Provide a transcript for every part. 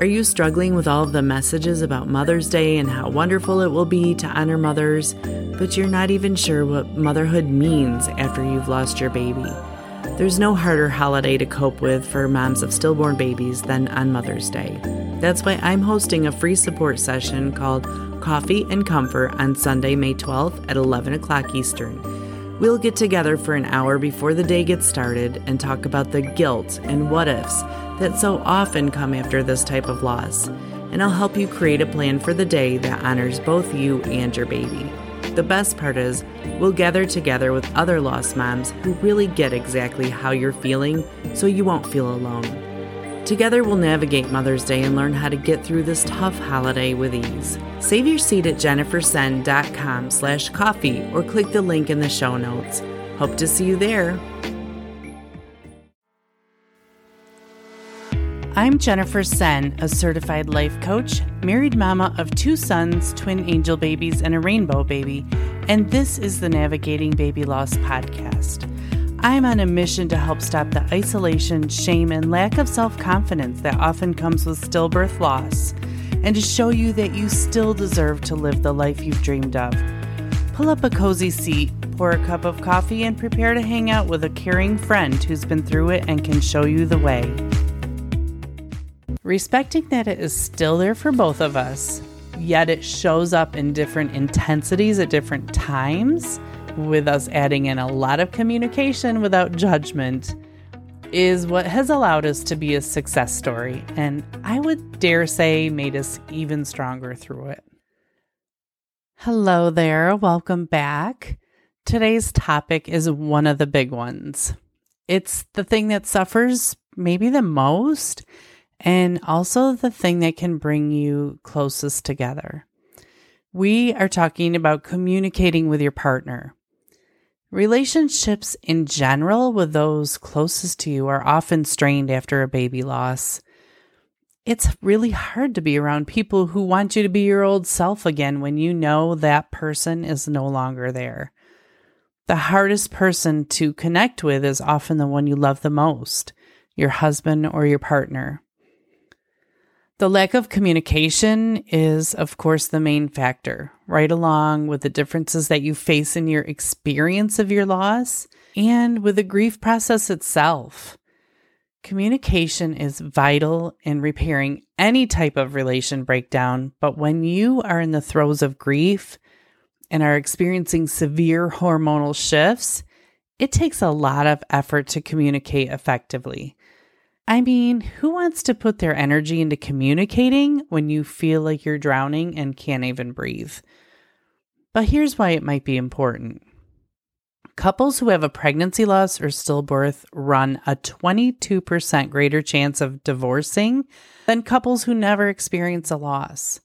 Are you struggling with all of the messages about Mother's Day and how wonderful it will be to honor mothers, but you're not even sure what motherhood means after you've lost your baby? There's no harder holiday to cope with for moms of stillborn babies than on Mother's Day. That's why I'm hosting a free support session called Coffee and Comfort on Sunday, May 12th at 11 o'clock Eastern. We'll get together for an hour before the day gets started and talk about the guilt and what ifs that so often come after this type of loss. And I'll help you create a plan for the day that honors both you and your baby. The best part is, we'll gather together with other lost moms who really get exactly how you're feeling so you won't feel alone. Together, we'll navigate Mother's Day and learn how to get through this tough holiday with ease. Save your seat at jennifersenn.com slash coffee or click the link in the show notes. Hope to see you there. I'm Jennifer Senn, a certified life coach, married mama of two sons, twin angel babies, and a rainbow baby, and this is the Navigating Baby Loss podcast. I'm on a mission to help stop the isolation, shame, and lack of self confidence that often comes with stillbirth loss, and to show you that you still deserve to live the life you've dreamed of. Pull up a cozy seat, pour a cup of coffee, and prepare to hang out with a caring friend who's been through it and can show you the way. Respecting that it is still there for both of us, yet it shows up in different intensities at different times with us adding in a lot of communication without judgment, is what has allowed us to be a success story, and I would dare say made us even stronger through it. Hello there, welcome back. Today's topic is one of the big ones. It's the thing that suffers maybe the most, and also the thing that can bring you closest together. We are talking about communicating with your partner. Relationships in general with those closest to you are often strained after a baby loss. It's really hard to be around people who want you to be your old self again when you know that person is no longer there. The hardest person to connect with is often the one you love the most, your husband or your partner. The lack of communication is, of course, the main factor, right along with the differences that you face in your experience of your loss and with the grief process itself. Communication is vital in repairing any type of relation breakdown, but when you are in the throes of grief and are experiencing severe hormonal shifts, it takes a lot of effort to communicate effectively. I mean, who wants to put their energy into communicating when you feel like you're drowning and can't even breathe? But here's why it might be important. Couples who have a pregnancy loss or stillbirth run a 22% greater chance of divorcing than couples who never experience a loss.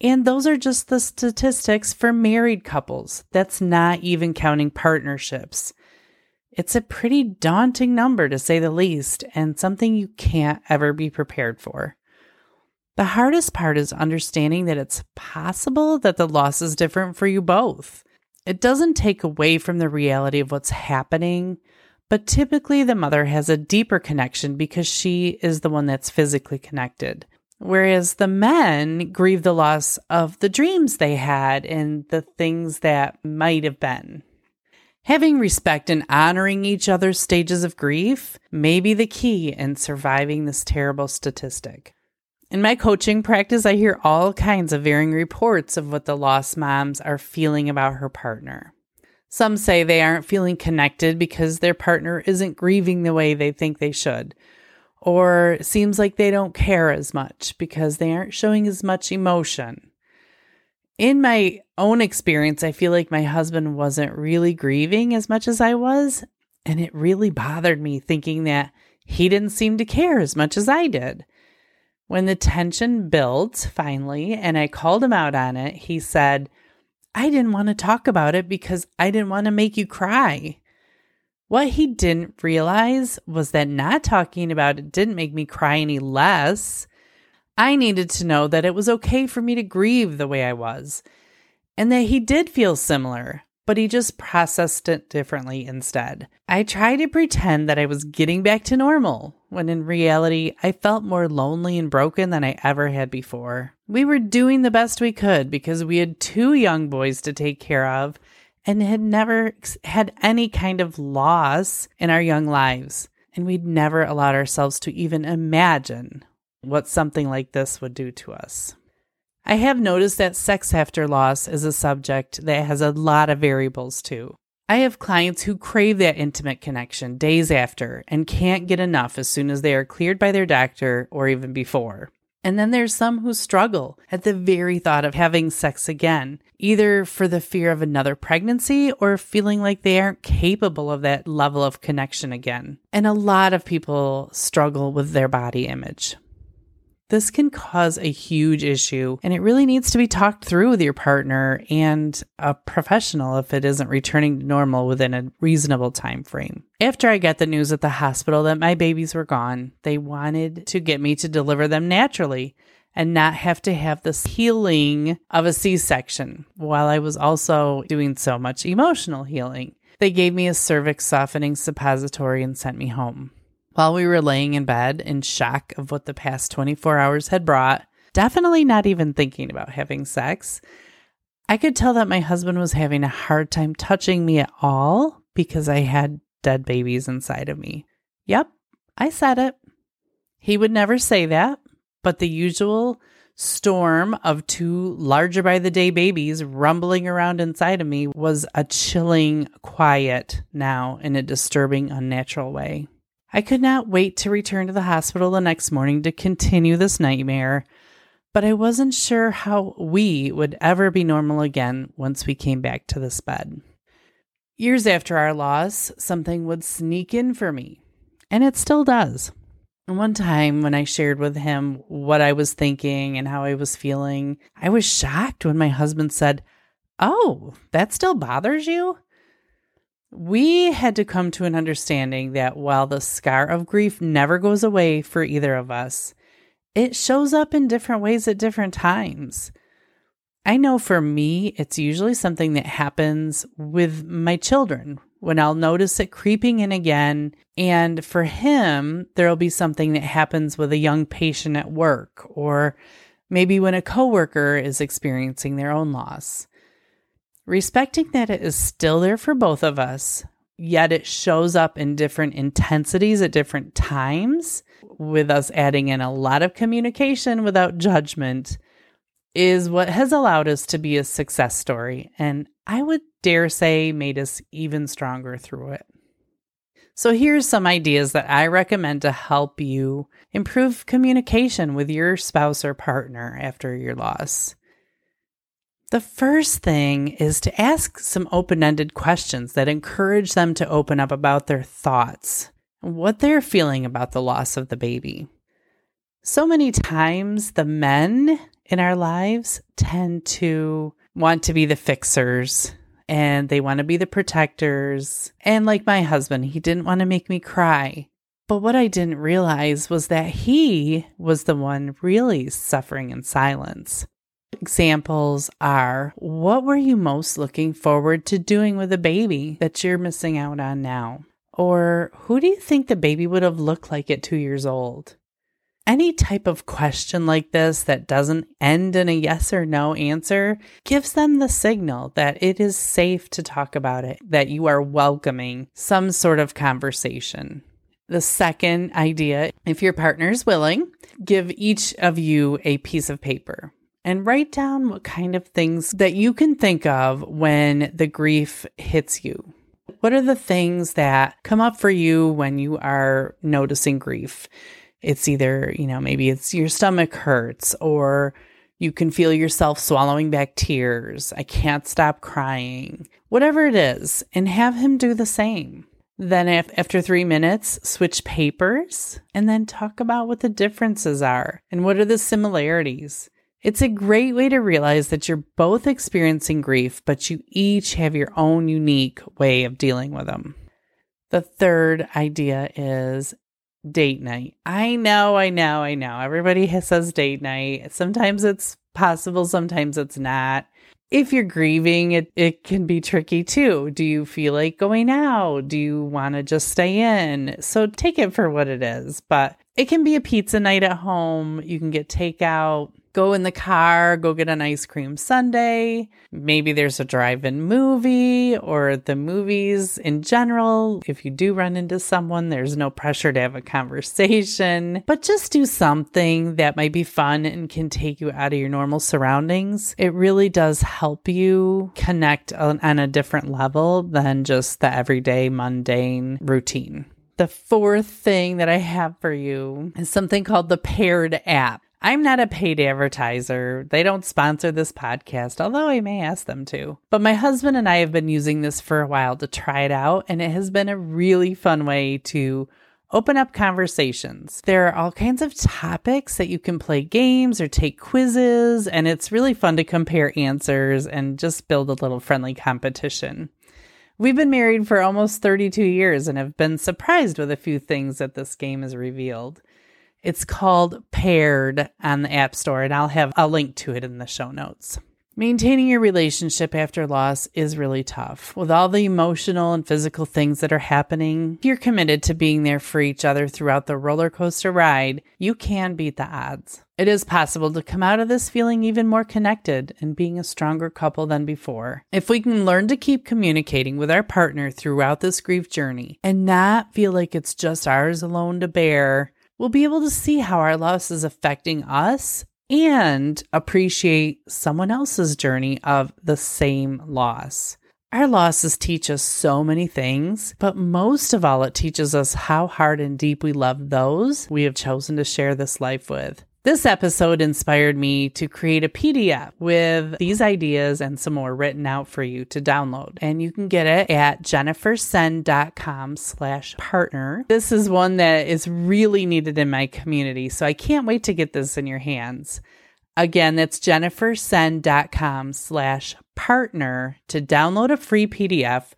And those are just the statistics for married couples. That's not even counting partnerships. It's a pretty daunting number to say the least, and something you can't ever be prepared for. The hardest part is understanding that it's possible that the loss is different for you both. It doesn't take away from the reality of what's happening, but typically the mother has a deeper connection because she is the one that's physically connected. Whereas the men grieve the loss of the dreams they had and the things that might have been. Having respect and honoring each other's stages of grief may be the key in surviving this terrible statistic. In my coaching practice, I hear all kinds of varying reports of what the lost moms are feeling about her partner. Some say they aren't feeling connected because their partner isn't grieving the way they think they should, or seems like they don't care as much because they aren't showing as much emotion in my own experience, I feel like my husband wasn't really grieving as much as I was. And it really bothered me thinking that he didn't seem to care as much as I did. When the tension built finally, and I called him out on it, he said, I didn't want to talk about it because I didn't want to make you cry. What he didn't realize was that not talking about it didn't make me cry any less. I needed to know that it was okay for me to grieve the way I was, and that he did feel similar, but he just processed it differently instead. I tried to pretend that I was getting back to normal, when in reality, I felt more lonely and broken than I ever had before. We were doing the best we could because we had two young boys to take care of and had never had any kind of loss in our young lives. And we'd never allowed ourselves to even imagine what something like this would do to us. I have noticed that sex after loss is a subject that has a lot of variables too. I have clients who crave that intimate connection days after and can't get enough as soon as they are cleared by their doctor or even before. And then there's some who struggle at the very thought of having sex again, either for the fear of another pregnancy or feeling like they aren't capable of that level of connection again. And a lot of people struggle with their body image. This can cause a huge issue, and it really needs to be talked through with your partner and a professional if it isn't returning to normal within a reasonable time frame. After I got the news at the hospital that my babies were gone, they wanted to get me to deliver them naturally and not have to have this healing of a C section while I was also doing so much emotional healing. They gave me a cervix softening suppository and sent me home. While we were laying in bed in shock of what the past 24 hours had brought, definitely not even thinking about having sex, I could tell that my husband was having a hard time touching me at all because I had dead babies inside of me. Yep, I said it. He would never say that, but the usual storm of two larger by the day babies rumbling around inside of me was a chilling quiet now in a disturbing, unnatural way. I could not wait to return to the hospital the next morning to continue this nightmare, but I wasn't sure how we would ever be normal again once we came back to this bed. Years after our loss, something would sneak in for me, and it still does. One time when I shared with him what I was thinking and how I was feeling, I was shocked when my husband said, Oh, that still bothers you? We had to come to an understanding that while the scar of grief never goes away for either of us, it shows up in different ways at different times. I know for me, it's usually something that happens with my children when I'll notice it creeping in again. And for him, there'll be something that happens with a young patient at work, or maybe when a coworker is experiencing their own loss respecting that it is still there for both of us, yet it shows up in different intensities at different times, with us adding in a lot of communication without judgment, is what has allowed us to be a success story. And I would dare say made us even stronger through it. So, here's some ideas that I recommend to help you improve communication with your spouse or partner after your loss. The first thing is to ask some open ended questions that encourage them to open up about their thoughts, what they're feeling about the loss of the baby. So many times, the men in our lives tend to want to be the fixers and they want to be the protectors. And like my husband, he didn't want to make me cry. But what I didn't realize was that he was the one really suffering in silence. Examples are what were you most looking forward to doing with a baby that you're missing out on now? Or who do you think the baby would have looked like at two years old? Any type of question like this that doesn't end in a yes or no answer gives them the signal that it is safe to talk about it, that you are welcoming some sort of conversation. The second idea, if your partner is willing, give each of you a piece of paper and write down what kind of things that you can think of when the grief hits you. What are the things that come up for you when you are noticing grief? It's either, you know, maybe it's your stomach hurts or you can feel yourself swallowing back tears. I can't stop crying. Whatever it is, and have him do the same. Then, after three minutes, switch papers and then talk about what the differences are and what are the similarities. It's a great way to realize that you're both experiencing grief, but you each have your own unique way of dealing with them. The third idea is date night. I know, I know, I know. Everybody says date night. Sometimes it's possible, sometimes it's not. If you're grieving, it, it can be tricky too. Do you feel like going out? Do you want to just stay in? So take it for what it is. But it can be a pizza night at home. You can get takeout go in the car, go get an ice cream sundae. Maybe there's a drive in movie or the movies in general. If you do run into someone, there's no pressure to have a conversation, but just do something that might be fun and can take you out of your normal surroundings. It really does help you connect on, on a different level than just the everyday mundane routine. The fourth thing that I have for you is something called the paired app. I'm not a paid advertiser. They don't sponsor this podcast, although I may ask them to. But my husband and I have been using this for a while to try it out, and it has been a really fun way to open up conversations. There are all kinds of topics that you can play games or take quizzes, and it's really fun to compare answers and just build a little friendly competition. We've been married for almost 32 years and have been surprised with a few things that this game has revealed. It's called Paired on the App Store, and I'll have a link to it in the show notes. Maintaining your relationship after loss is really tough. With all the emotional and physical things that are happening, if you're committed to being there for each other throughout the roller coaster ride, you can beat the odds. It is possible to come out of this feeling even more connected and being a stronger couple than before. If we can learn to keep communicating with our partner throughout this grief journey and not feel like it's just ours alone to bear, we'll be able to see how our loss is affecting us and appreciate someone else's journey of the same loss. Our losses teach us so many things, but most of all, it teaches us how hard and deep we love those we have chosen to share this life with. This episode inspired me to create a PDF with these ideas and some more written out for you to download. And you can get it at jennifersenn.com slash partner. This is one that is really needed in my community, so I can't wait to get this in your hands. Again, that's jennifersenn.com slash partner to download a free PDF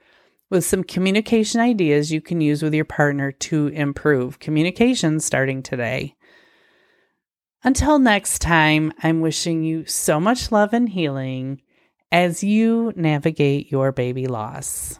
with some communication ideas you can use with your partner to improve communication starting today. Until next time, I'm wishing you so much love and healing as you navigate your baby loss.